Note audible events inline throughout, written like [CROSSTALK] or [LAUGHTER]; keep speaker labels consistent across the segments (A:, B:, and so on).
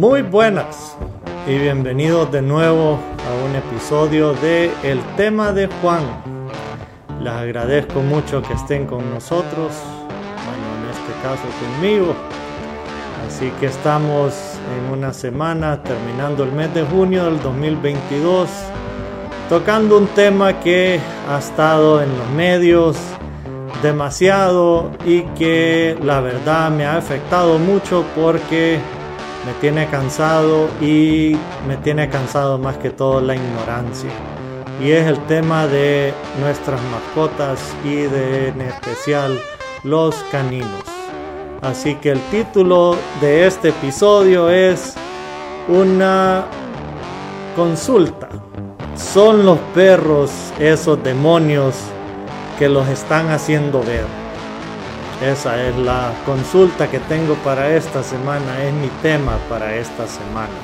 A: Muy buenas y bienvenidos de nuevo a un episodio de El tema de Juan. Les agradezco mucho que estén con nosotros, bueno, en este caso conmigo. Así que estamos en una semana terminando el mes de junio del 2022, tocando un tema que ha estado en los medios demasiado y que la verdad me ha afectado mucho porque me tiene cansado y me tiene cansado más que todo la ignorancia. Y es el tema de nuestras mascotas y de en especial los caninos. Así que el título de este episodio es una consulta. Son los perros esos demonios que los están haciendo ver. Esa es la consulta que tengo para esta semana, es mi tema para esta semana.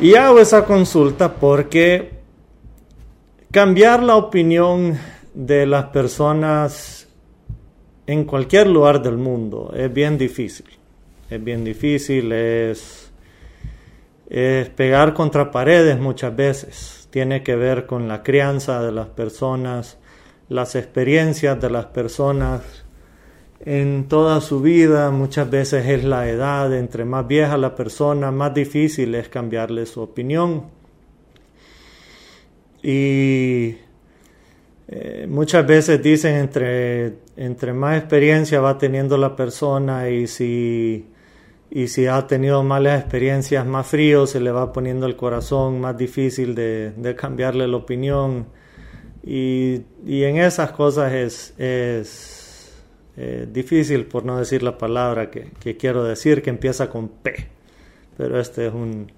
A: Y hago esa consulta porque cambiar la opinión de las personas en cualquier lugar del mundo es bien difícil. Es bien difícil, es, es pegar contra paredes muchas veces. Tiene que ver con la crianza de las personas, las experiencias de las personas en toda su vida, muchas veces es la edad, entre más vieja la persona, más difícil es cambiarle su opinión. Y eh, muchas veces dicen entre, entre más experiencia va teniendo la persona y si, y si ha tenido malas experiencias, más frío se le va poniendo el corazón, más difícil de, cambiarle la opinión. Y, y en esas cosas es, es eh, difícil, por no decir la palabra que, quiero decir, que empieza con P. Pero este es un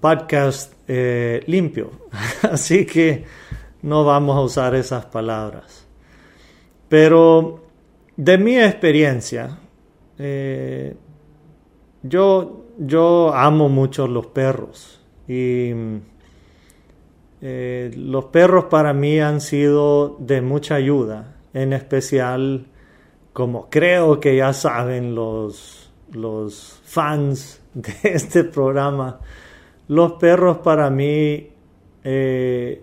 A: podcast eh, limpio, [LAUGHS] así que no vamos a usar esas palabras. Pero de mi experiencia, eh, yo, yo amo mucho los perros y los perros para mí han sido de mucha ayuda, en especial como creo que ya saben los, los fans [LAUGHS] de este programa, los perros para mí, eh,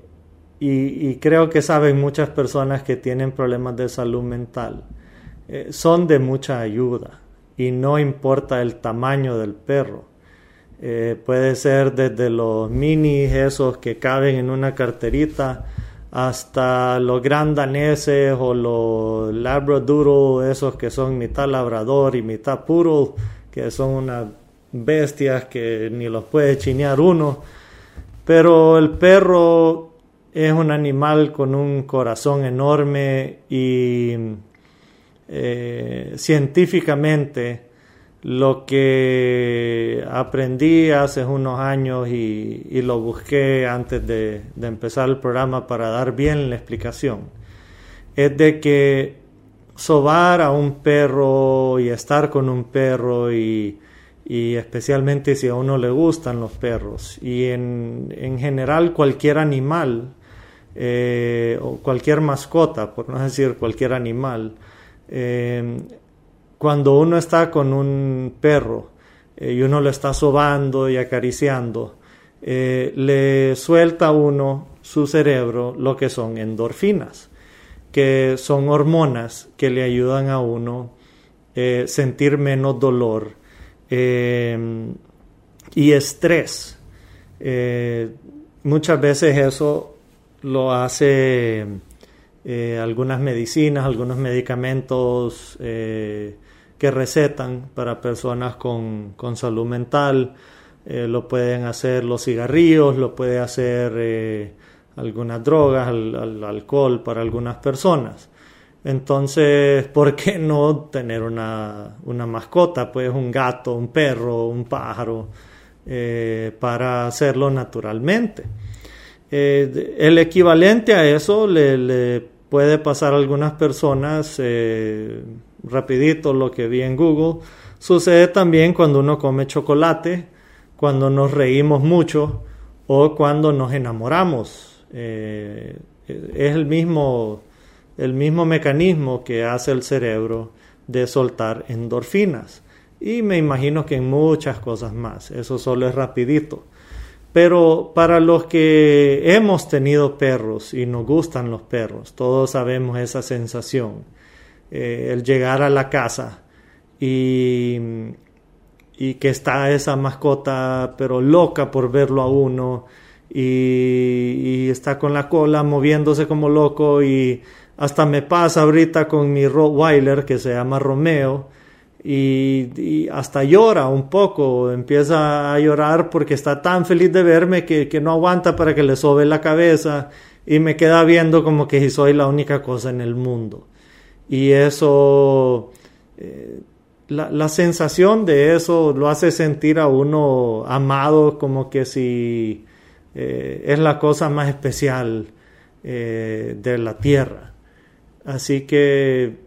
A: y, creo que saben muchas personas que tienen problemas de salud mental, eh, son de mucha ayuda y no importa el tamaño del perro. Eh, puede ser desde los minis, esos que caben en una carterita, hasta los grandaneses o los labradoodle, esos que son mitad labrador y mitad puro, que son unas bestias que ni los puede chinear uno. Pero el perro es un animal con un corazón enorme y eh, científicamente lo que aprendí hace unos años y, lo busqué antes de, empezar el programa para dar bien la explicación, es de que sobar a un perro y estar con un perro y, especialmente si a uno le gustan los perros y en, general cualquier animal eh, o cualquier mascota, por no decir cualquier animal, eh, cuando uno está con un perro eh, y uno lo está sobando y acariciando, eh, le suelta a uno su cerebro lo que son endorfinas, que son hormonas que le ayudan a uno eh, sentir menos dolor y estrés. muchas veces eso lo hace algunas medicinas, algunos medicamentos que recetan para personas con, salud mental. Eh, lo pueden hacer los cigarrillos, lo puede hacer eh, algunas drogas, el, alcohol para algunas personas. Entonces, ¿por qué no tener una, mascota? Pues un gato, un perro, un pájaro, eh, para hacerlo naturalmente. el equivalente a eso le, le, puede pasar a algunas personas rapidito lo que vi en Google. Sucede también cuando uno come chocolate, cuando nos reímos mucho o cuando nos enamoramos. Eh, es el mismo, el mismo mecanismo que hace el cerebro de soltar endorfinas. y me imagino que en muchas cosas más. Eso solo es rapidito. Pero para los que hemos tenido perros y nos gustan los perros, todos sabemos esa sensación. Eh, el llegar a la casa y, y que está esa mascota pero loca por verlo a uno y, está con la cola moviéndose como loco y hasta me pasa ahorita con mi Rottweiler que se llama Romeo y, hasta llora un poco, empieza a llorar porque está tan feliz de verme que, no aguanta para que le sobe la cabeza y me queda viendo como que soy la única cosa en el mundo. Y eso, eh, la, sensación de eso lo hace sentir a uno amado como que si eh, es la cosa más especial eh, de la tierra. Así que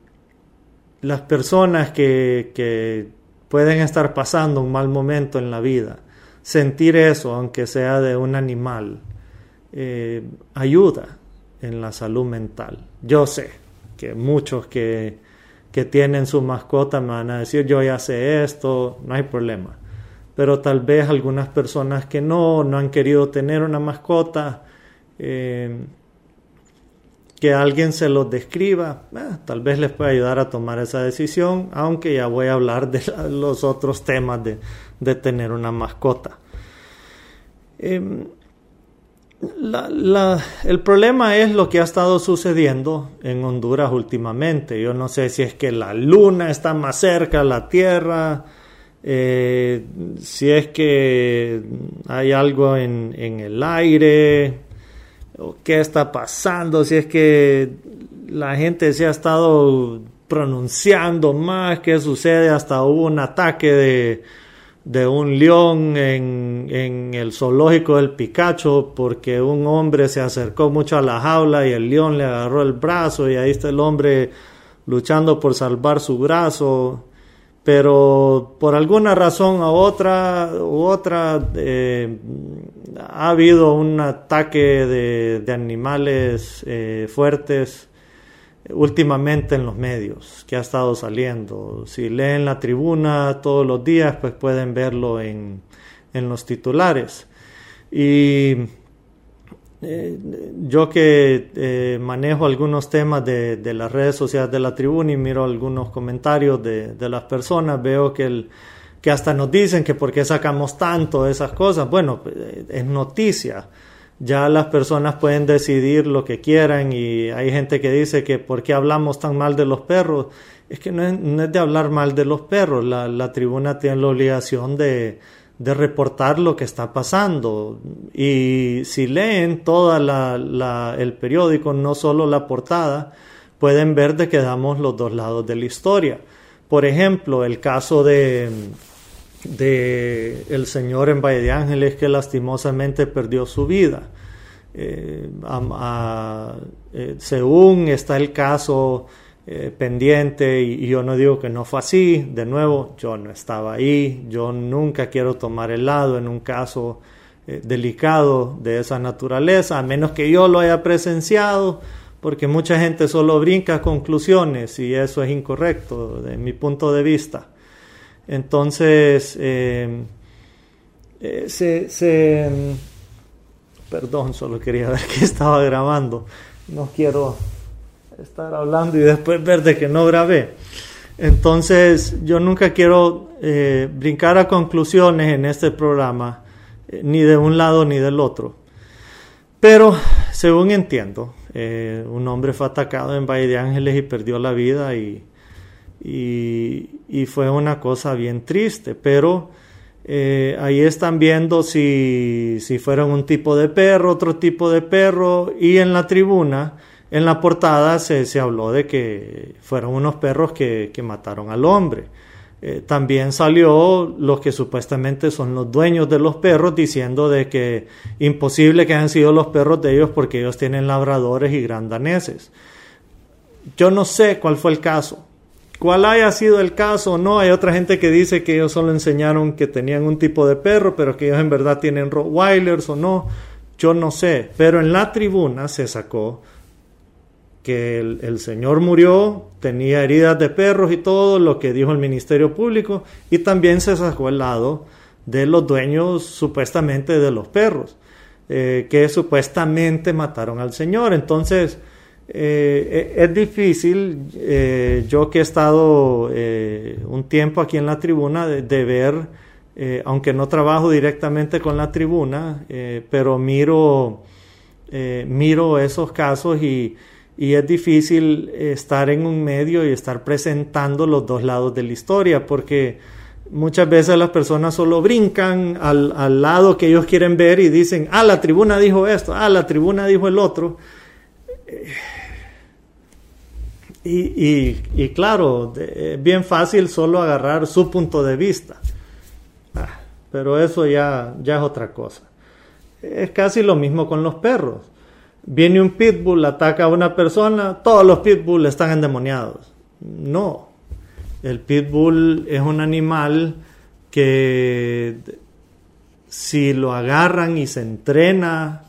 A: las personas que, que pueden estar pasando un mal momento en la vida, sentir eso, aunque sea de un animal, ayuda en la salud mental. Yo sé que muchos que, que tienen su mascota me van a decir, yo ya sé esto, no hay problema. Pero tal vez algunas personas que no, no han querido tener una mascota, eh, que alguien se los describa, eh, tal vez les pueda ayudar a tomar esa decisión, aunque ya voy a hablar de los otros temas de, tener una mascota. Em, el problema es lo que ha estado sucediendo en Honduras últimamente. Yo no sé si es que la luna está más cerca a la Tierra, eh, si es que hay algo en, en el aire, qué está pasando, si es que la gente se ha estado pronunciando más, qué sucede, hasta hubo un ataque de, de un león en, en, el zoológico del Picacho porque un hombre se acercó mucho a la jaula y el león le agarró el brazo y ahí está el hombre luchando por salvar su brazo. Pero por alguna razón u otra u otra eh, ha habido un ataque de, animales eh, fuertes últimamente en los medios que ha estado saliendo. Si leen la tribuna todos los días, pues pueden verlo en, en los titulares. Y eh, yo que eh, manejo algunos temas de, de, las redes sociales de la tribuna y miro algunos comentarios de, de las personas, veo que el, que hasta nos dicen que por qué sacamos tanto de esas cosas. Bueno, eh, es noticia. Ya las personas pueden decidir lo que quieran y hay gente que dice que por qué hablamos tan mal de los perros. Es que no es, de hablar mal de los perros. La, la tribuna tiene la obligación de, de, reportar lo que está pasando. Y si leen todo la, el periódico, no solo la portada, pueden ver de que damos los dos lados de la historia. Por ejemplo, el caso de de el señor en Valle de Ángeles que lastimosamente perdió su vida. Eh, eh, según está el caso eh, pendiente y, yo no digo que no fue así, de nuevo, yo no estaba ahí, yo nunca quiero tomar el lado en un caso delicado de esa naturaleza, a menos que yo lo haya presenciado, porque mucha gente solo brinca conclusiones y eso es incorrecto de mi punto de vista. Entonces, eh, eh, se, Perdón, solo quería ver [LAUGHS] que estaba grabando. No quiero estar hablando y después ver de que no grabé. Entonces, yo nunca quiero eh, brincar a conclusiones en este programa, ni de un lado ni del otro. Pero, según entiendo, un hombre fue atacado en Valle de Ángeles y perdió la vida y y, fue una cosa bien triste, pero eh, ahí están viendo si, si fueron un tipo de perro, otro tipo de perro, y en la tribuna, en la portada se, se habló de que fueron unos perros que, que mataron al hombre. Eh, también salió los que supuestamente son los dueños de los perros diciendo de que imposible que hayan sido los perros de ellos porque ellos tienen labradores y grandaneses. Yo no sé cuál fue el caso, Cuál haya sido el caso o no, hay otra gente que dice que ellos solo enseñaron que tenían un tipo de perro, pero que ellos en verdad tienen Rottweilers o no. Yo no sé, pero en la tribuna se sacó que el, señor murió, tenía heridas de perros y todo lo que dijo el Ministerio Público, y también se sacó el lado de los dueños supuestamente de los perros, eh, que supuestamente mataron al señor. Entonces, eh, es difícil, eh, yo que he estado un tiempo aquí en la tribuna, de, ver, aunque no trabajo directamente con la tribuna, pero miro, miro esos casos y es difícil estar en un medio y estar presentando los dos lados de la historia porque muchas veces las personas solo brincan al, lado que ellos quieren ver y dicen, ah, la tribuna dijo esto, ah, la tribuna dijo el otro. Y, claro, es bien fácil solo agarrar su punto de vista. Ah, pero eso ya, ya es otra cosa. Es casi lo mismo con los perros Viene un pitbull, ataca a una persona, todos los pitbulls están endemoniados. No, el pitbull es un animal que si lo agarran y se entrena,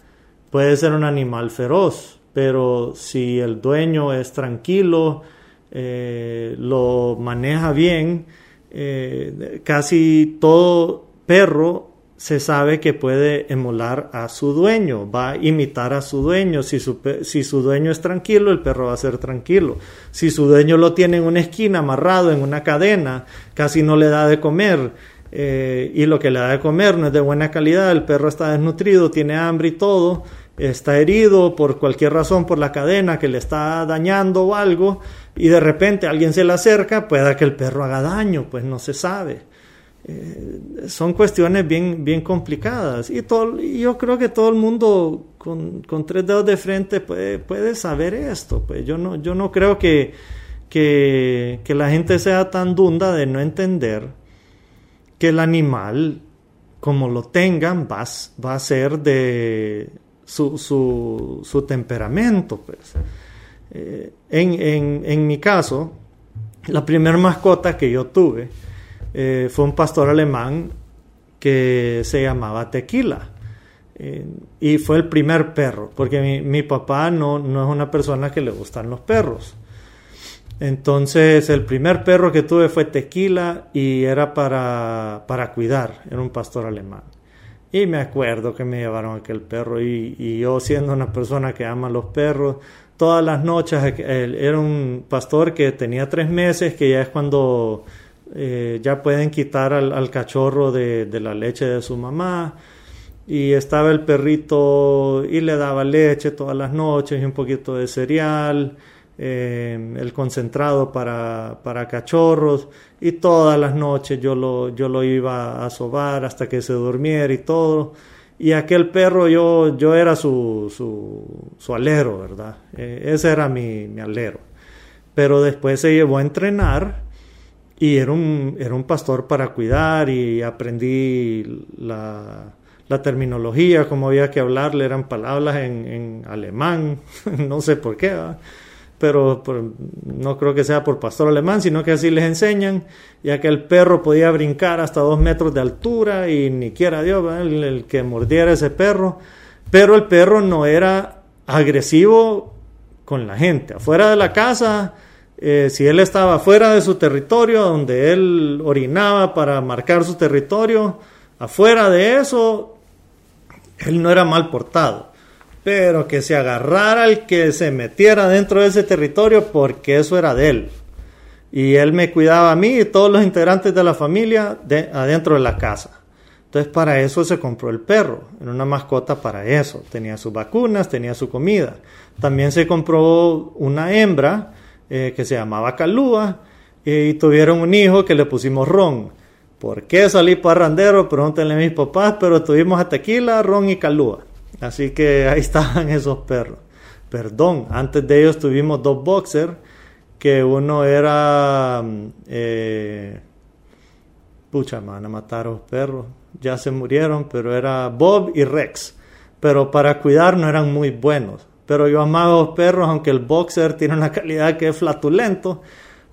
A: puede ser un animal feroz, pero si el dueño es tranquilo, eh, lo maneja bien, eh, casi todo perro se sabe que puede emular a su dueño, va a imitar a su dueño. Si su, si su, dueño es tranquilo, el perro va a ser tranquilo. Si su dueño lo tiene en una esquina, amarrado en una cadena, casi no le da de comer, eh, y lo que le da de comer no es de buena calidad, el perro está desnutrido, tiene hambre y todo, está herido por cualquier razón por la cadena que le está dañando o algo, y de repente alguien se le acerca, pueda que el perro haga daño, pues no se sabe. Eh, son cuestiones bien, bien complicadas. Y todo, yo creo que todo el mundo con, tres dedos de frente puede, puede, saber esto. Pues yo no, yo no creo que, que, la gente sea tan dunda de no entender que el animal, como lo tengan, va, va a ser de su, su, su temperamento. Pues. Eh, en, en, en mi caso, la primera mascota que yo tuve, eh, fue un pastor alemán que se llamaba Tequila. Eh, y fue el primer perro, porque mi, papá no, no, es una persona que le gustan los perros. Entonces el primer perro que tuve fue Tequila y era para, para cuidar, era un pastor alemán. Y me acuerdo que me llevaron aquel perro y, y yo siendo una persona que ama los perros, todas las noches, era un pastor que tenía tres meses, que ya es cuando eh, ya pueden quitar al, cachorro de, la leche de su mamá. Y estaba el perrito y le daba leche todas las noches y un poquito de cereal, eh, el concentrado para, para, cachorros. Y todas las noches yo lo, yo lo iba a sobar hasta que se durmiera y todo. Y aquel perro yo, yo era su, su, su alero, ¿verdad? Eh, ese era mi, mi alero. Pero después se llevó a entrenar y era un, era un pastor para cuidar y aprendí la, la terminología, cómo había que hablarle, eran palabras en, en alemán, [LAUGHS] no sé por qué, pero no creo que sea por pastor alemán, sino que así les enseñan, ya que el perro podía brincar hasta dos metros de altura y ni quiera Dios el, que mordiera ese perro, pero el perro no era agresivo con la gente, afuera de la casa eh, si él estaba fuera de su territorio, donde él orinaba para marcar su territorio, afuera de eso, él no era mal portado. Pero que se agarrara el que se metiera dentro de ese territorio porque eso era de él. Y él me cuidaba a mí y todos los integrantes de la familia de, adentro de la casa. Entonces para eso se compró el perro, era una mascota para eso. Tenía sus vacunas, tenía su comida. También se compró una hembra eh, que se llamaba Calúa y tuvieron un hijo que le pusimos Ron. ¿Por qué salí parrandero? Pregúntenle a mis papás, pero tuvimos a Tequila, Ron y Calúa. Así que ahí [LAUGHS] estaban esos perros. Perdón, antes de ellos tuvimos dos boxers, que uno era... Eh, pucha, man, a matar a los perros. Ya se murieron, pero era Bob y Rex. Pero para cuidar no eran muy buenos pero yo amaba a los perros, aunque el boxer tiene una [LAUGHS] calidad que es flatulento.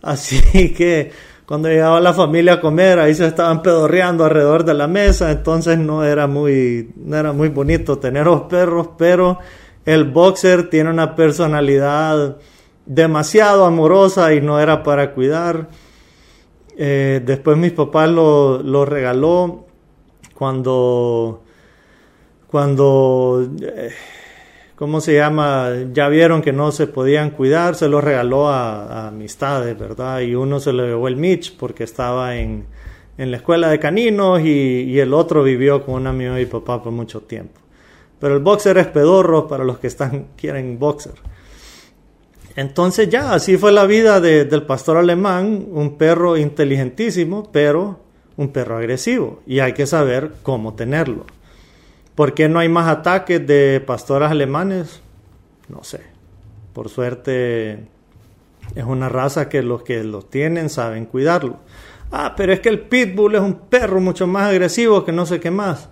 A: Así que cuando llegaba la familia a comer, ahí se estaban pedorreando alrededor de la mesa, entonces no era muy, no era muy bonito tener los perros, pero el boxer tiene una personalidad demasiado amorosa y no era para cuidar. Eh, después mis papás lo, lo regaló cuando, cuando, eh, ¿cómo se llama? Ya vieron que no se podían cuidar, se lo regaló a, amistades, ¿verdad? Y uno se lo llevó el Mitch porque estaba en, en la escuela de caninos y, y, el otro vivió con un amigo mi papá por mucho tiempo. Pero el boxer es pedorro para los que están, [LAUGHS] quieren boxer. Entonces ya, así fue la vida del pastor alemán, un perro inteligentísimo, pero un perro agresivo. Y hay que saber cómo tenerlo. ¿Por qué no hay más ataques de pastores alemanes? No sé. Por suerte es una raza que los que los tienen saben cuidarlo. Ah, pero es que el pitbull es un perro mucho más agresivo que no sé qué más.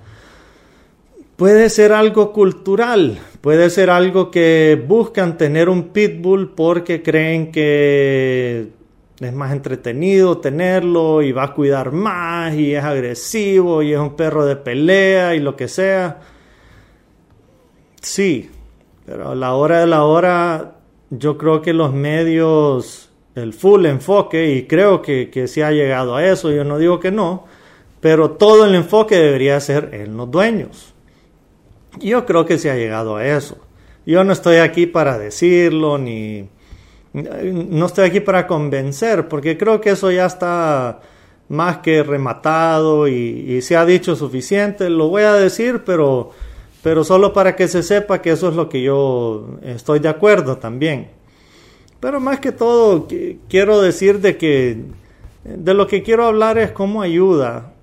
A: Puede ser algo cultural, puede ser algo que buscan tener un pitbull porque creen que es más entretenido tenerlo y va a cuidar más y es agresivo y es un perro de pelea y lo que sea. Sí, pero a la hora de la hora yo creo que los medios, el full enfoque, y creo que, que sí ha llegado a eso, yo no digo que no, pero todo el enfoque debería ser en los dueños yo creo que se ha llegado a eso. Yo no estoy aquí para decirlo, ni... No estoy aquí para convencer, porque creo que eso ya está más que rematado y, se ha dicho suficiente. Lo voy a decir, pero, pero solo para que se sepa que eso es lo que yo estoy de acuerdo también. Pero más que todo, quiero decir de que de lo que quiero hablar es cómo ayuda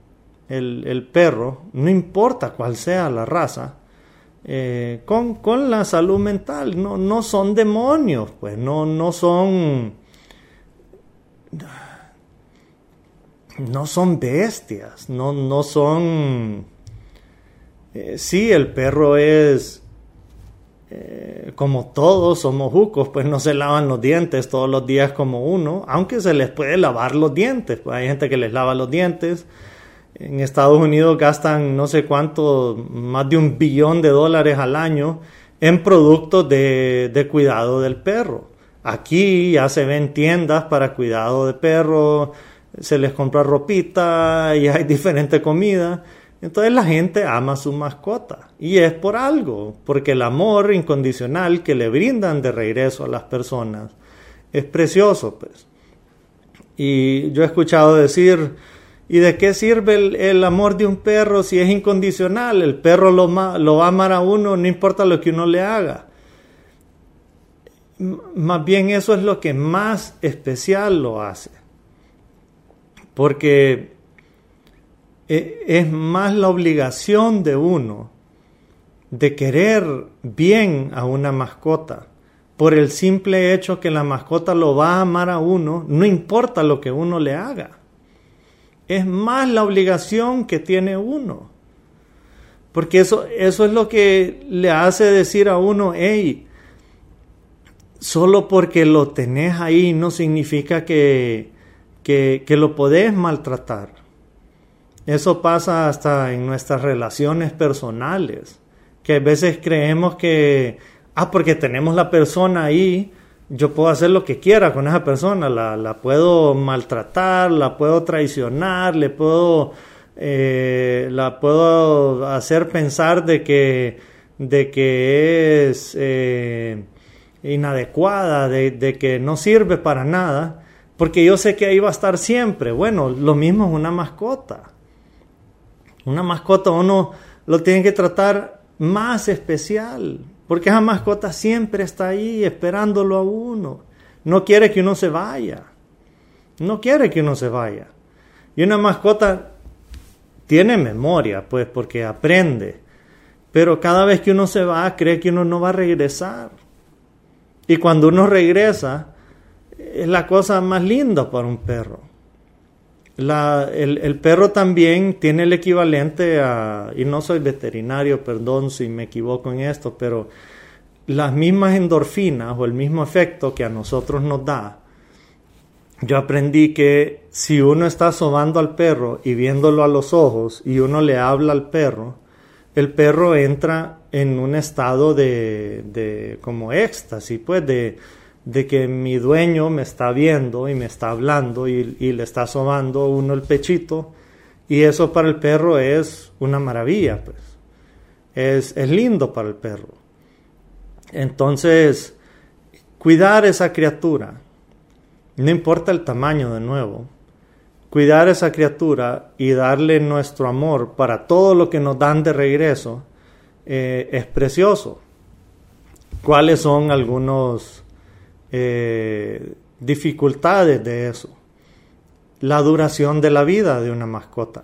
A: el, el perro, no importa cuál sea la raza, eh, con, con, la salud mental. No, no son demonios, pues no, no son... No son bestias, no, no son... Eh, sí, el perro es... Eh, como todos somos jucos, pues no se lavan los dientes todos los días como uno, aunque se les puede lavar los dientes. Pues hay gente que les lava los dientes, en Estados Unidos gastan no sé cuánto, más de un billón de dólares al año en productos de, cuidado del perro. Aquí ya se ven tiendas para cuidado de perro, se les compra ropita y hay [LAUGHS] diferente comida. Entonces la gente ama su mascota y es por algo, porque el amor incondicional que le brindan de regreso a las personas es precioso, pues. Y yo he escuchado decir, ¿Y de qué sirve el, amor de un perro si es incondicional? El perro lo, va a amar a uno, no importa lo que uno le haga. más bien eso es lo que más especial lo hace. Porque e, es más la obligación de uno de querer bien a una mascota por el simple hecho que la mascota lo va a amar a uno, no importa lo que uno le haga es más la obligación que tiene uno. Porque eso, eso es lo que le hace decir a uno, hey, solo porque lo tenés ahí no significa que, que, que lo podés maltratar. Eso pasa hasta en nuestras relaciones personales, que a veces creemos que, ah, porque tenemos la persona ahí, yo puedo hacer lo que quiera con esa persona, la, puedo maltratar, la puedo traicionar, le puedo, eh, la puedo hacer pensar de que, de que es eh, inadecuada, de, de, que no sirve para nada, porque yo sé que ahí va a estar siempre. Bueno, lo mismo es una mascota. Una mascota uno lo tiene que tratar más especial, porque esa mascota siempre está ahí esperándolo a uno. No quiere que uno se vaya. No quiere que uno se vaya. Y una mascota tiene memoria, pues, porque aprende. Pero cada vez que uno se va, cree que uno no va a regresar. Y cuando uno regresa, es la cosa más linda para un perro. El, perro también tiene el equivalente a, y no soy veterinario, perdón si me equivoco en esto, pero las mismas endorfinas o el mismo efecto que a nosotros nos da, yo aprendí que si uno está sobando al perro y viéndolo a los ojos y uno le habla al perro, el perro entra en un estado de, de como éxtasis, pues de, de, que mi dueño me está viendo y me está hablando y, y le está sobando uno el pechito y eso para el perro es una maravilla, pues. Es, es lindo para el perro. Entonces, cuidar esa criatura, no importa el tamaño de nuevo, cuidar esa criatura y darle nuestro amor para todo lo que nos dan de regreso eh, es precioso. ¿Cuáles son algunas eh, dificultades de eso? La duración de la vida de una mascota.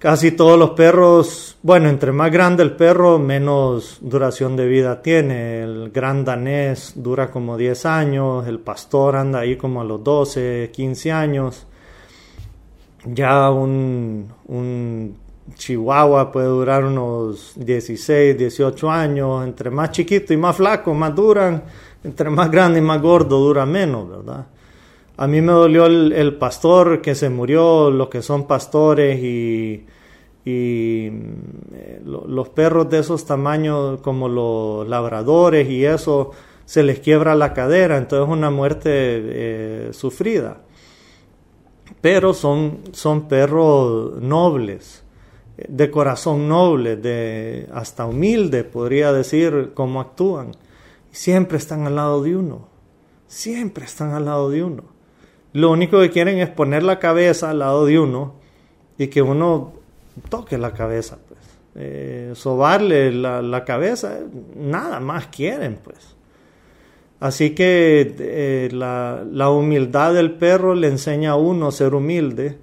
A: Casi todos los perros, bueno, entre más grande el perro, menos duración de vida tiene. El gran danés dura como 10 años, el pastor anda ahí como a los 12, 15 años. Ya un, un chihuahua puede durar unos 16, 18 años. Entre más chiquito y más flaco, más duran. Entre más grande y más gordo, dura menos, ¿verdad? A mí me dolió el, pastor que se murió, los que son pastores y, y eh, los perros de esos tamaños como los labradores y eso se les quiebra la cadera, entonces es una muerte eh, sufrida. Pero son, son perros nobles, de corazón noble, de hasta humilde, podría decir, cómo actúan. Siempre están al lado de uno, siempre están al lado de uno. Lo único que quieren es poner la cabeza al lado de uno y que uno toque la cabeza, pues. Eh, sobarle la, cabeza, nada más quieren, pues. Así que eh, la, humildad del perro le enseña a uno a ser humilde.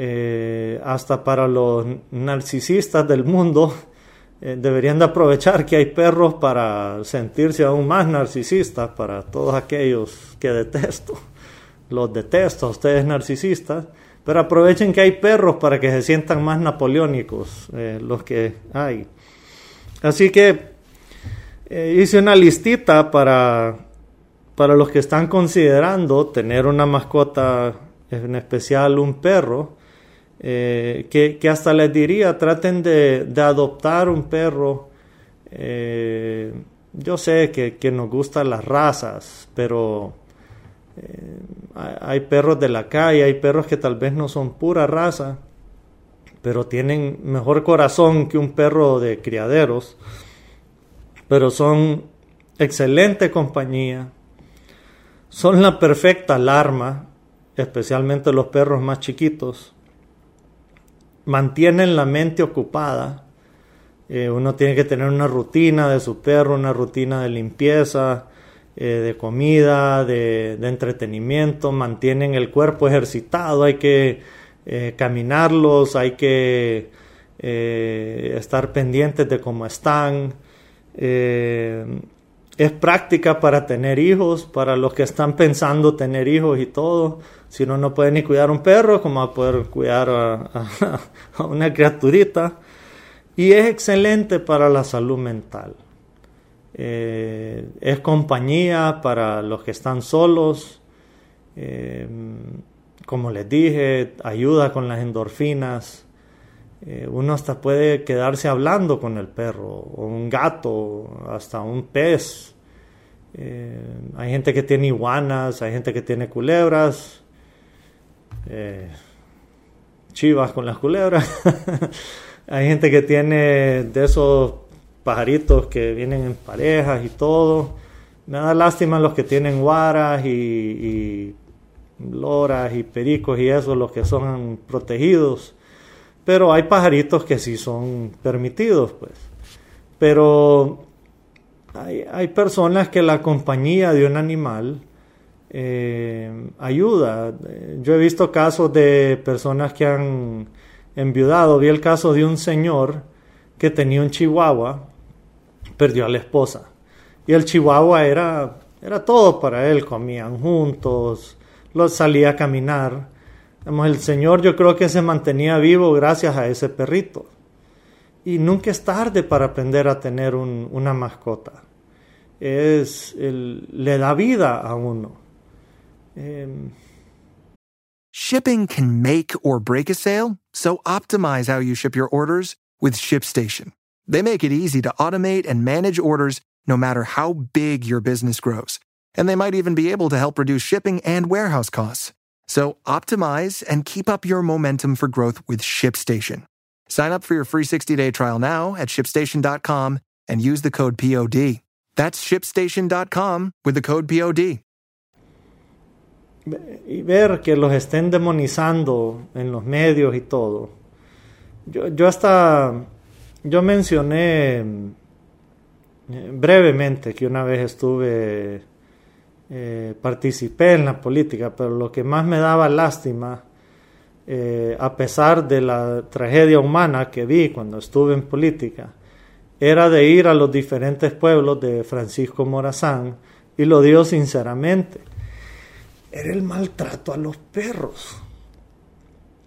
A: Eh, hasta para los narcisistas del mundo deberían de aprovechar que hay perros para sentirse aún más narcisistas para todos aquellos que detesto [LAUGHS] los detesto a ustedes narcisistas, pero aprovechen que hay perros para que se sientan más napoleónicos eh, los que hay. Así que eh, hice una listita para, para los que están considerando tener una mascota, en especial un perro, eh, que, hasta les diría, traten de, adoptar un perro. yo sé que, que nos gustan las razas, pero eh, hay perros de la calle, hay perros que tal vez no son pura raza, pero tienen mejor corazón que un perro de criaderos, pero son excelente compañía, son la perfecta alarma, especialmente los perros más chiquitos, mantienen la mente ocupada, eh, uno tiene que tener una rutina de su perro, una rutina de limpieza, eh, de comida, de, entretenimiento, mantienen el cuerpo ejercitado, hay que eh, caminarlos, hay que estar pendientes de cómo están. Es práctica para tener hijos, para los que están pensando tener hijos y todo. Si uno no puede ni cuidar un perro, como a poder cuidar a una criaturita? Y es excelente para la salud mental. Eh, es compañía para los que están solos. Eh, como les dije, ayuda con las endorfinas. Eh, uno hasta puede quedarse hablando con el perro, o un gato, hasta un pez. hay gente que tiene iguanas, hay gente que tiene culebras, chivas con las culebras. [LAUGHS] hay gente que tiene de esos pajaritos que vienen en parejas y todo. Me da lástima los que tienen guaras y, loras y pericos y eso, los que son protegidos. Pero hay pajaritos que sí son permitidos, pues. Pero hay, personas que la compañía de un animal eh, ayuda. Yo he visto casos de personas que han enviudado. Vi el caso de un señor que tenía un chihuahua perdió a la esposa. Y el chihuahua era, era todo para él, comían juntos, los salía a caminar. El Señor yo creo que se mantenía vivo gracias a ese perrito. Y nunca es tarde para aprender a tener una mascota. Es, le da vida a uno. Em,
B: Shipping can make or break a sale, so optimize how you ship your orders with ShipStation. They make it easy to automate and manage orders no matter how big your business grows. And they might even be able to help reduce shipping and warehouse costs. So optimize and keep up your momentum for growth with ShipStation. Sign up for your free 60-day trial now at shipstation.com and use the code POD. That's shipstation.com with the code POD.
A: Y ver que los estén demonizando en los medios y todo. Yo, yo hasta, yo mencioné eh, brevemente que una vez estuve, eh, participé en la política, pero lo que más me daba lástima, eh, a pesar de la tragedia humana que vi cuando estuve en política, era de ir a los diferentes pueblos de Francisco Morazán, y lo digo sinceramente, era el maltrato a los perros.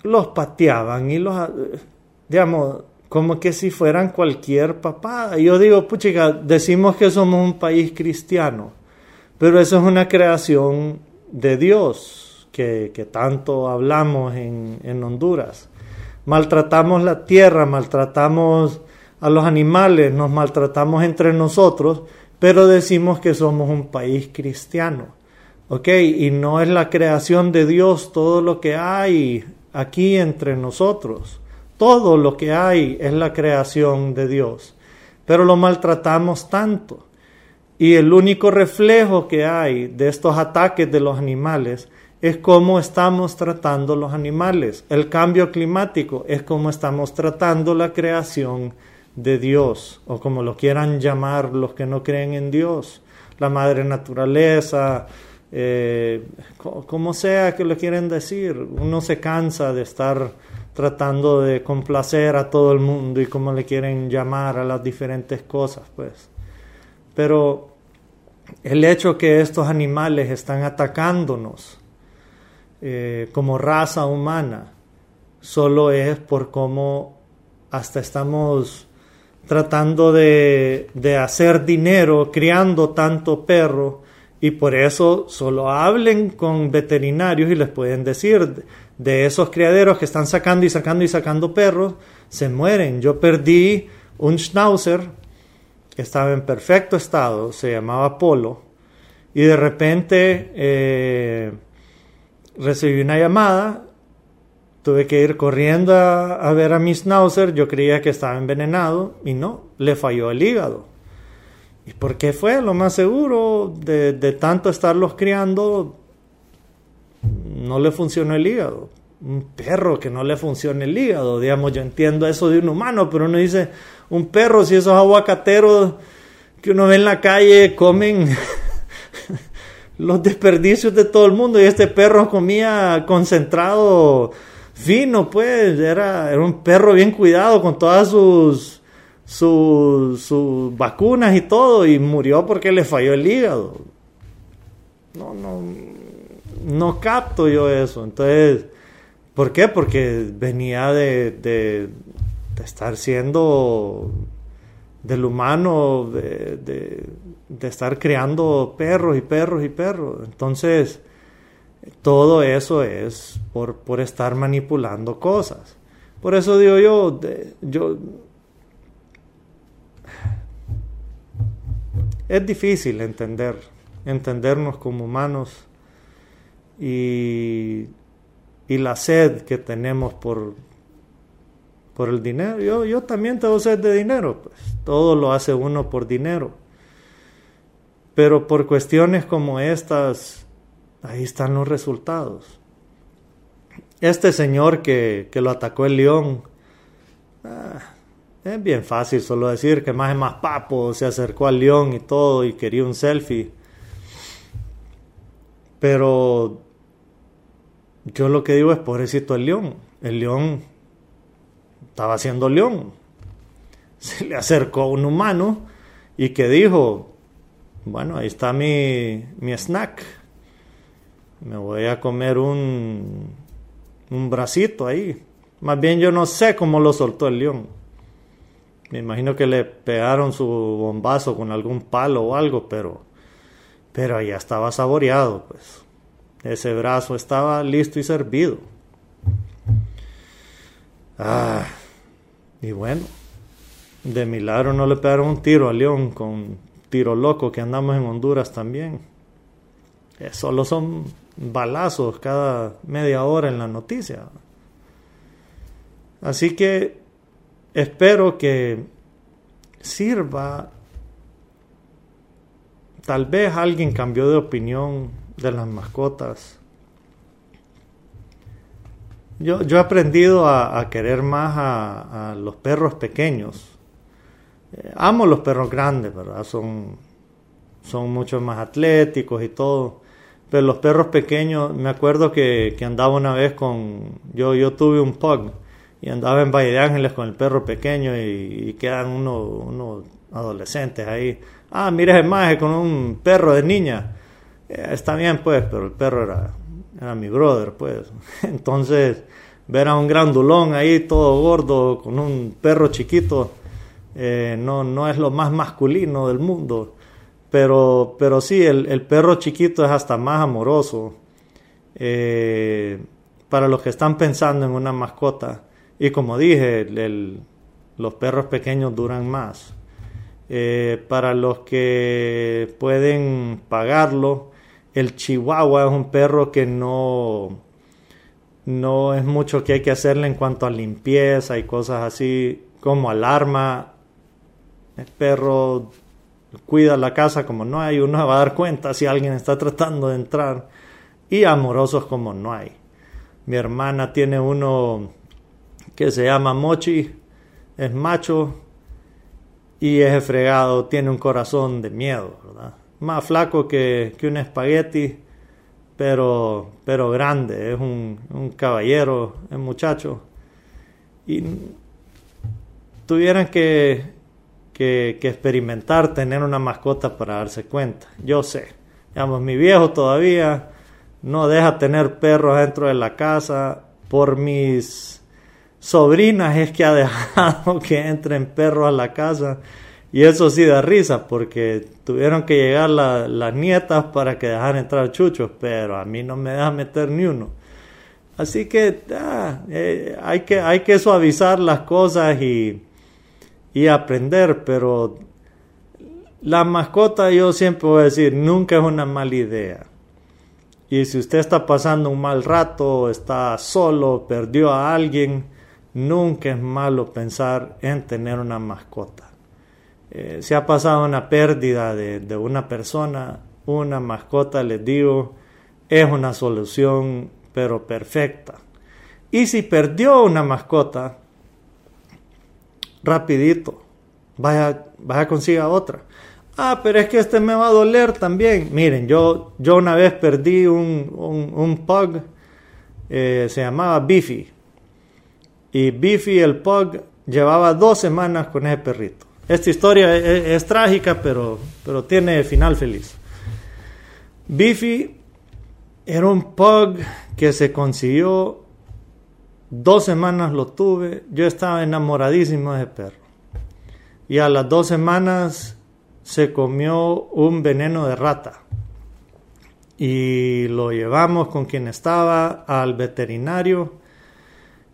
A: Los pateaban y los, digamos, como que si fueran cualquier papá. Yo digo, puchica, decimos que somos un país cristiano, pero eso es una creación de Dios que, tanto hablamos en, en Honduras. Maltratamos la tierra, maltratamos a los animales, nos maltratamos entre nosotros, pero decimos que somos un país cristiano. ¿Ok? Y no es la creación de Dios todo lo que hay aquí entre nosotros. Todo lo que hay es la creación de Dios. Pero lo maltratamos tanto. Y el único reflejo que hay de estos ataques de los animales es cómo estamos tratando los animales. El cambio climático es cómo estamos tratando la creación de Dios, o como lo quieran llamar los que no creen en Dios, la madre naturaleza, eh, como sea que lo quieren decir, uno se cansa de estar tratando de complacer a todo el mundo y como le quieren llamar a las diferentes cosas, pues. Pero el hecho que estos animales están atacándonos eh, como raza humana solo es por cómo hasta estamos tratando de, de hacer dinero criando tanto perro y por eso solo hablen con veterinarios y les pueden decir de esos criaderos que están sacando y sacando y sacando perros, se mueren. Yo perdí un schnauzer estaba en perfecto estado, se llamaba Polo, y de repente eh, recibí una llamada Tuve que ir corriendo a, ver a mi schnauzer, yo creía que estaba envenenado y no, le falló el hígado. ¿Y por qué fue? Lo más seguro, de tanto estarlos criando, no le funcionó el hígado. Un perro que no le funciona el hígado, digamos, yo entiendo eso de un humano, pero uno dice, un perro, si esos aguacateros que uno ve en la calle comen [LAUGHS] los desperdicios de todo el mundo y este perro comía concentrado fino, pues, era, era un perro bien cuidado con todas sus, sus, sus vacunas y todo, y murió porque le falló el hígado. No, no, no capto yo eso. Entonces, ¿por qué? Porque venía de, de, estar siendo del humano, de, de, de, estar creando perros y perros y perros. Entonces, todo eso es por, por estar manipulando cosas. Por eso digo yo, yo es difícil entender, entendernos como humanos y, y la sed que tenemos por, por el dinero. Yo, yo también tengo sed de dinero, pues todo lo hace uno por dinero. Pero por cuestiones como estas, Ahí están los resultados. Este señor que, lo atacó el león, ah, es bien fácil solo decir que más es más papo, se acercó al león y todo y quería un selfie. Pero yo lo que digo es pobrecito el león. El león estaba haciendo león. Se le acercó un humano y que dijo, bueno, ahí está mi, mi snack me voy a comer un, un bracito ahí. Más bien yo no sé cómo lo soltó el león. Me imagino que le pegaron su bombazo con algún palo o algo, pero, pero ya estaba saboreado, pues. Ese brazo estaba listo y servido. Ah, y bueno, de milagro no le pegaron un tiro a León con tiro loco que andamos en Honduras también. Eh, solo son balazos cada media hora en la noticia. Así que espero que sirva. Tal vez alguien cambió de opinión de las mascotas. Yo, yo he aprendido a, querer más a, los perros pequeños. Eh, amo los perros grandes, ¿verdad? Son, son mucho más atléticos y todo. Pero los perros pequeños, me acuerdo que, andaba una vez con. Yo, yo tuve un pug y andaba en Valle de Ángeles con el perro pequeño y, quedan unos, adolescentes ahí. Ah, mira ese maje con un perro de niña. Eh, está bien, pues, pero el perro era, era mi brother, pues. [LAUGHS] Entonces, ver a un grandulón ahí todo gordo con un perro chiquito eh, no, no es lo más masculino del mundo. Pero, pero sí, el, perro chiquito es hasta más amoroso. Eh, para los que están pensando en una mascota. Y como dije, los perros pequeños duran más. Para los que pueden pagarlo, el chihuahua es un perro que no, no es mucho que hay que hacerle en cuanto a limpieza y cosas así, como alarma. El perro cuida la casa como no hay, uno [LAUGHS] va a dar cuenta si alguien está tratando de entrar y amorosos como no hay. Mi hermana tiene uno que se llama Mochi, es macho y es fregado, tiene un corazón de miedo, Más flaco que, que un espagueti, pero, pero grande, es un, un caballero, es muchacho. Y tuvieran que que, experimentar tener una mascota para darse cuenta. Yo sé, digamos, mi viejo todavía no deja tener perros dentro de la casa. Por mis sobrinas es que ha [LAUGHS] dejado que entren perros a la casa. Y eso sí da risa, porque tuvieron que llegar las nietas para que dejaran entrar chuchos, pero a mí no me deja meter ni uno. Así que, ah, eh, hay que hay que suavizar las cosas y, y aprender, pero la mascota yo siempre voy a decir, nunca es una mala idea. Y si usted está pasando un mal rato, está solo, perdió a alguien, nunca es malo pensar en tener una mascota. Eh, si ha pasado una pérdida de, de una persona, una mascota, les digo, es una solución, pero perfecta. Y si perdió una mascota, rapidito, vaya, vaya consiga otra. Ah, pero es que este me va a doler también. Miren, yo, yo una vez perdí un, un, pug, eh, se llamaba Biffy. Y Biffy, el pug, llevaba dos semanas con ese perrito. Esta historia es, es, trágica, pero, pero tiene final feliz. Biffy era un pug que se consiguió Dos semanas lo tuve, yo estaba enamoradísimo de ese perro. Y a las dos semanas se comió un veneno de rata. Y lo llevamos con quien estaba al veterinario.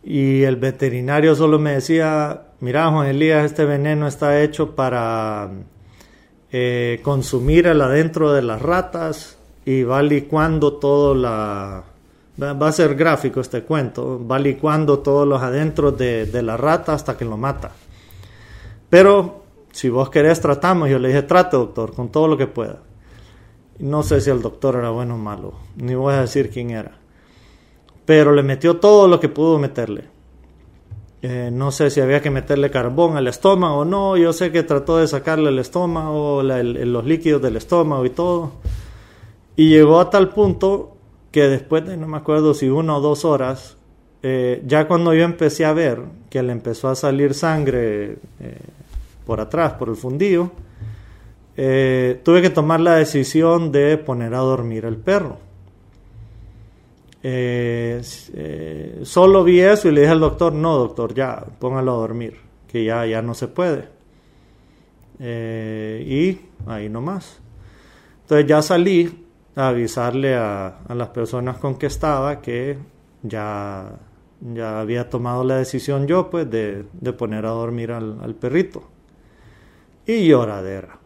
A: Y el veterinario solo me decía, mira Juan Elías, este veneno está hecho para eh, consumir el adentro de las ratas y va licuando todo la, Va a ser gráfico este cuento. Va licuando todos los adentros de, la rata hasta que lo mata. Pero si vos querés, tratamos. Yo le dije, trate, doctor, con todo lo que pueda. No sé si el doctor era bueno o malo, ni voy a decir quién era. Pero le metió todo lo que pudo meterle. Eh, no sé si había que meterle carbón al estómago o no. Yo sé que trató de sacarle el estómago, los líquidos del estómago y todo. Y llegó a tal punto que después de no me acuerdo si una o dos horas, eh, ya cuando yo empecé a ver que le empezó a salir sangre eh, por atrás, por el fundillo, tuve que tomar la decisión de poner a dormir el perro. Solo vi eso y le dije al doctor, no doctor, ya, póngalo a dormir, que ya, ya no se puede. y ahí nomás. Entonces ya salí, avisarle a, las personas con que estaba que ya, ya había tomado la decisión yo pues de, poner a dormir al, perrito. Y lloradera.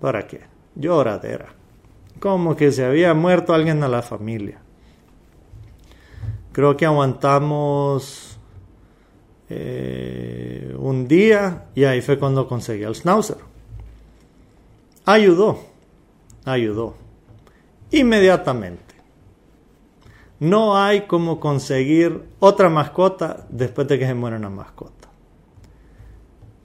A: ¿Para qué? Lloradera. Como que se había muerto alguien a la familia. Creo que aguantamos eh, un día y ahí fue cuando conseguí el schnauzer. Ayudó, ayudó. Inmediatamente. No hay como conseguir otra mascota después de que se muere una mascota.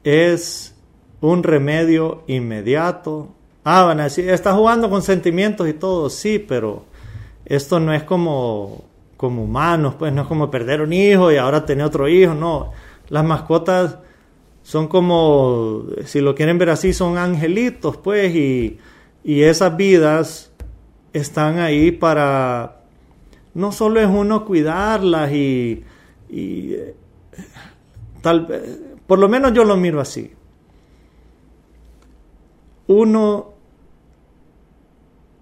A: Es un remedio inmediato. Ah, van a decir, está jugando con sentimientos y todo, sí, pero esto no es como, como humanos, pues no es como perder un hijo y ahora tener otro hijo, no. Las mascotas son como, si lo quieren ver así, son angelitos, pues, y, y esas vidas están ahí para, no solo es uno cuidarlas y, y tal por lo menos yo lo miro así. Uno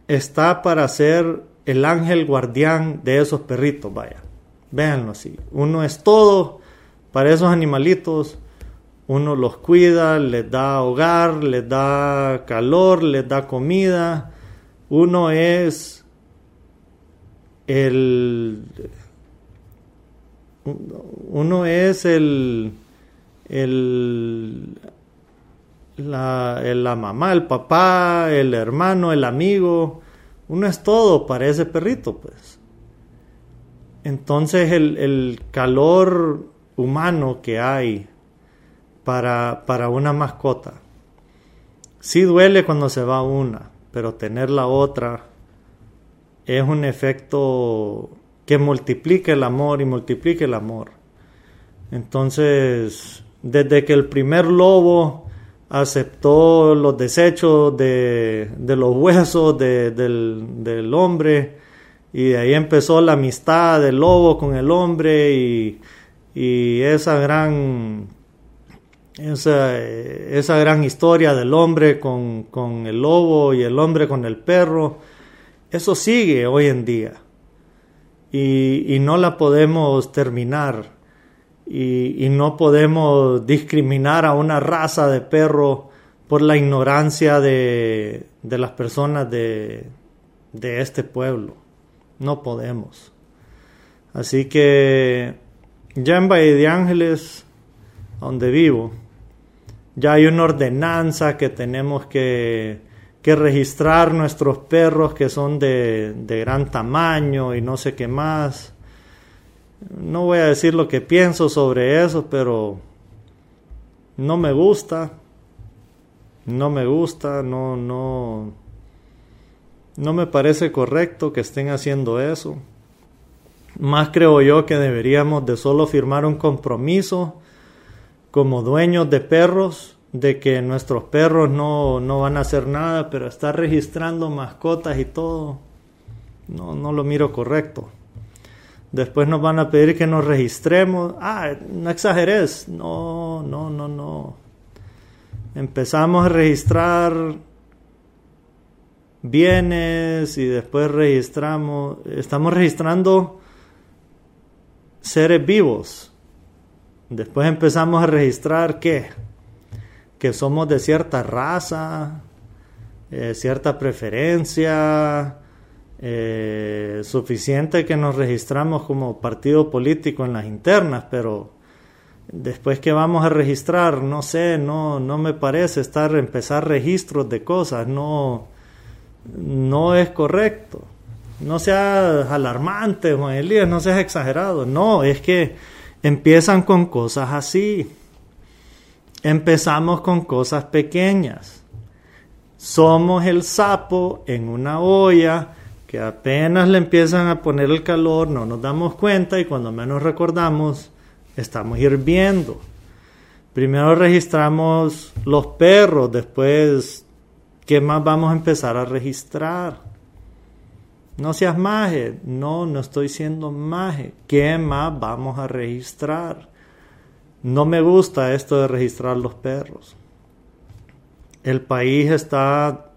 A: está para ser el ángel guardián de esos perritos, vaya. Véanlo así. Uno es todo para esos animalitos. Uno los cuida, les da hogar, les da calor, les da comida. Uno es el uno es el el la, la, mamá, el papá, el hermano, el amigo, uno es todo para ese perrito, pues. Entonces el, el calor humano que hay para, para una mascota, sí duele cuando se va una, pero tener la otra es un efecto que multiplica el amor y multiplica el amor. Entonces, desde que el primer lobo aceptó los desechos de, de los huesos de, del, del, hombre y de ahí empezó la amistad del lobo con el hombre y, y esa gran esa, esa, gran historia del hombre con, con el lobo y el hombre con el perro eso sigue hoy en día y, y no la podemos terminar y, no podemos discriminar a una raza de perro por la ignorancia de, de las personas de, de este pueblo. No podemos. Así que ya en Valle de Ángeles, donde vivo, ya hay una ordenanza que tenemos que que registrar nuestros perros que son de, de, gran tamaño y no sé qué más. No voy a decir lo que pienso sobre eso, pero no me gusta. No me gusta, no, no, no me parece correcto que estén haciendo eso. Más creo yo que deberíamos de solo firmar un compromiso como dueños de perros de que nuestros perros no, no van a hacer nada, pero estar registrando mascotas y todo, no, no lo miro correcto. Después nos van a pedir que nos registremos. Ah, no exageres. No, no, no, no. Empezamos a registrar bienes y después registramos. Estamos registrando seres vivos. Después empezamos a registrar qué? que somos de cierta raza, eh, cierta preferencia, eh, suficiente que nos registramos como partido político en las internas, pero después que vamos a registrar, no sé, no, no me parece estar empezar registros de cosas, no, no es correcto. No sea alarmante, Juan Elías, no seas exagerado. No, es que empiezan con cosas así. Empezamos con cosas pequeñas. Somos el sapo en una olla que apenas le empiezan a poner el calor, no nos damos cuenta y cuando menos recordamos, estamos hirviendo. Primero registramos los perros, después, ¿qué más vamos a empezar a registrar? No seas maje, no, no estoy siendo maje. ¿Qué más vamos a registrar? No me gusta esto de registrar los perros. El país está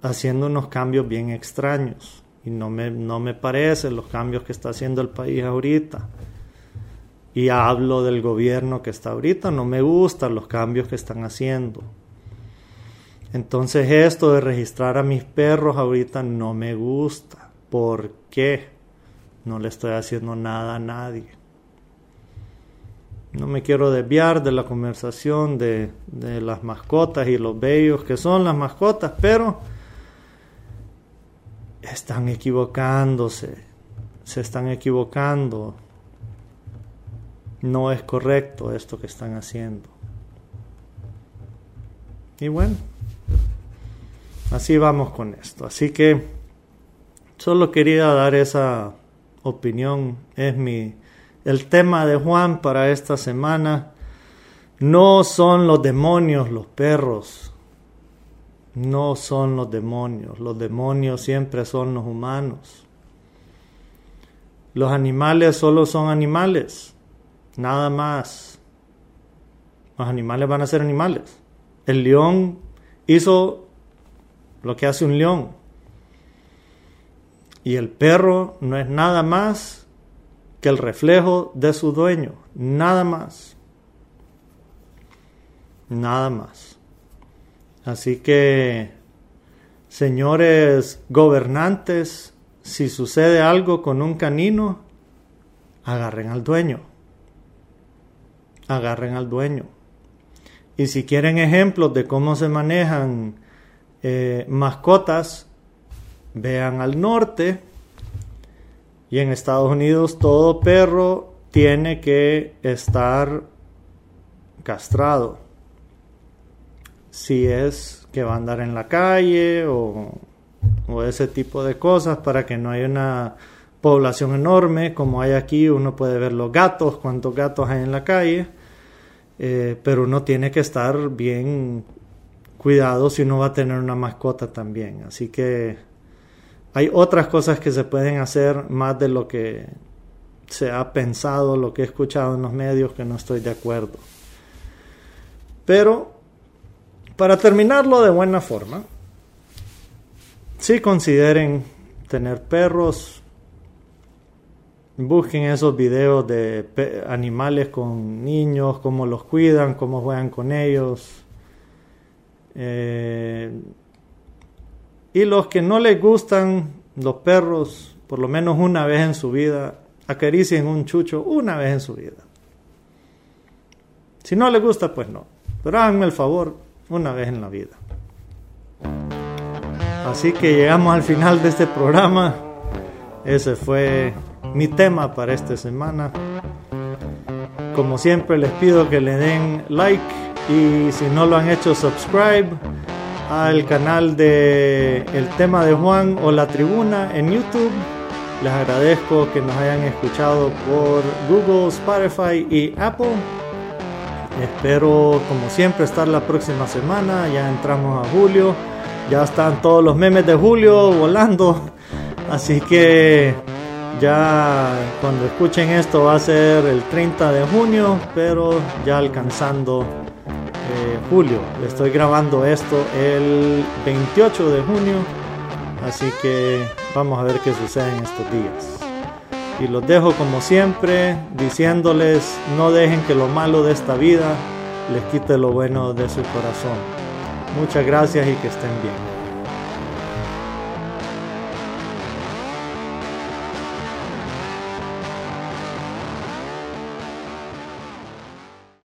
A: haciendo unos cambios bien extraños y no me, no me parecen los cambios que está haciendo el país ahorita. Y hablo del gobierno que está ahorita, no me gustan los cambios que están haciendo. Entonces esto de registrar a mis perros ahorita no me gusta. ¿Por qué? No le estoy haciendo nada a nadie. No me quiero desviar de la conversación de, de las mascotas y los bellos que son las mascotas, pero están equivocándose, se están equivocando. No es correcto esto que están haciendo. Y bueno, así vamos con esto. Así que solo quería dar esa opinión. Es mi el tema de Juan para esta semana. No son los demonios los perros. No son los demonios. Los demonios siempre son los humanos. Los animales solo son animales. Nada más. Los animales van a ser animales. El león hizo lo que hace un león. Y el perro no es nada más que el reflejo de su dueño. Nada más. Nada más. Así que, señores gobernantes, si sucede algo con un canino, agarren al dueño. Agarren al dueño. Y si quieren ejemplos de cómo se manejan eh, mascotas, vean al norte. Y en Estados Unidos todo perro tiene que estar castrado. Si es que va a andar en la calle o, o ese tipo de cosas para que no haya una población enorme como hay aquí. Uno puede ver los gatos, cuántos gatos hay en la calle eh, pero uno tiene que estar bien cuidado si uno va a tener una mascota también. Así que hay otras cosas que se pueden hacer más de lo que se ha pensado, lo que he escuchado en los medios, que no estoy de acuerdo. Pero, para terminarlo de buena forma, si consideren tener perros, Busquen esos videos de animales con niños, cómo los cuidan, cómo juegan con ellos. Eh, y los que no les gustan los perros, por lo menos una vez en su vida, acaricien un chucho una vez en su vida. Si no les gusta, pues no. Pero háganme el favor una vez en la vida. Así que llegamos al final de este programa. Ese fue mi tema para esta semana. Como siempre les pido que le den like y si no lo han hecho subscribe al canal de El tema de Juan o La Tribuna en YouTube. Les agradezco que nos hayan escuchado por Google, Spotify y Apple. Espero como siempre estar la próxima semana. Ya entramos a julio. Ya están todos los memes de julio volando. Así que ya cuando escuchen esto va a ser el 30 de junio, pero ya alcanzando eh, julio. Estoy grabando esto el 28 de junio, así que vamos a ver qué sucede en estos días. Y los dejo como siempre diciéndoles no dejen que lo malo de esta vida les quite lo bueno de su corazón. Muchas gracias y que estén bien.